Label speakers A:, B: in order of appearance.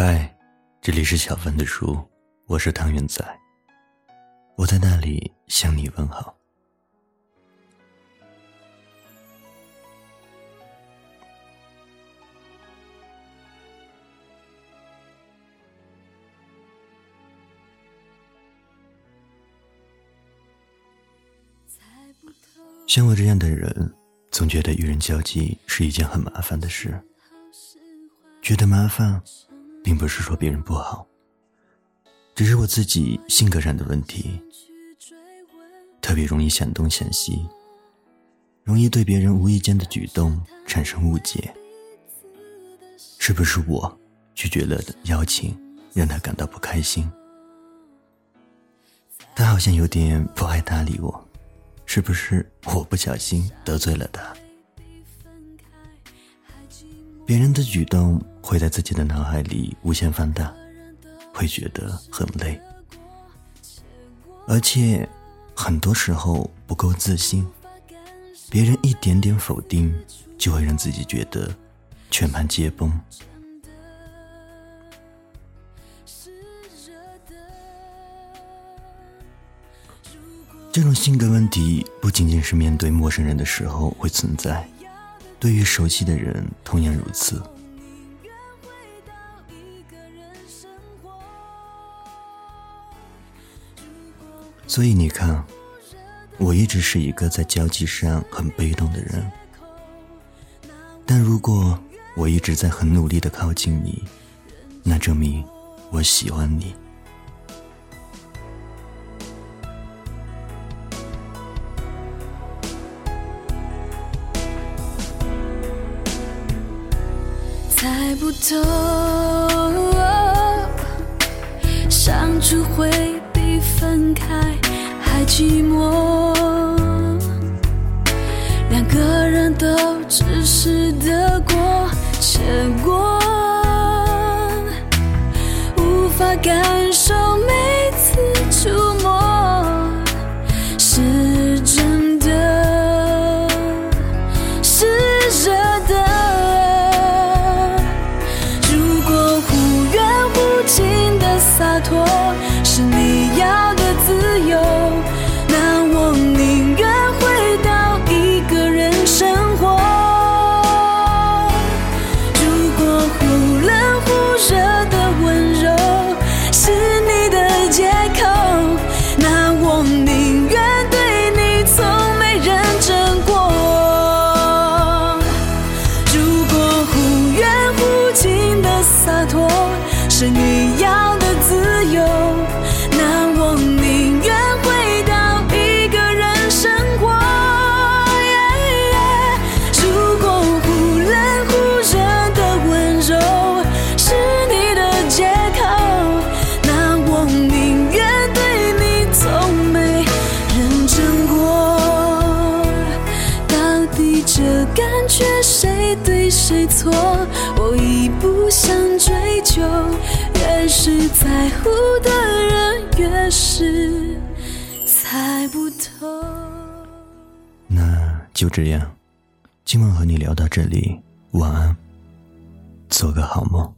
A: 嗨，这里是小凡的书，我是汤圆仔。我在那里向你问好。像我这样的人，总觉得与人交际是一件很麻烦的事。觉得麻烦，并不是说别人不好，只是我自己性格上的问题，特别容易想东想西，容易对别人无意间的举动产生误解。是不是我拒绝了的邀请，让他感到不开心？他好像有点不爱搭理我。是不是我不小心得罪了他？别人的举动会在自己的脑海里无限放大，会觉得很累，而且很多时候不够自信。别人一点点否定，就会让自己觉得全盘皆崩。这种性格问题不仅仅是面对陌生人的时候会存在，对于熟悉的人同样如此。所以你看，我一直是一个在交际上很被动的人，但如果我一直在很努力的靠近你，那证明我喜欢你。
B: 猜不透，相处会分开还寂寞。两个人都只是得过且过，无法感受的温柔是你的借口，那我宁愿对你从没认真过。到底这感觉谁对谁错？我已不想追究。越是在乎的人，越是猜不透。
A: 那就这样，今晚和你聊到这里，晚安，做个好梦。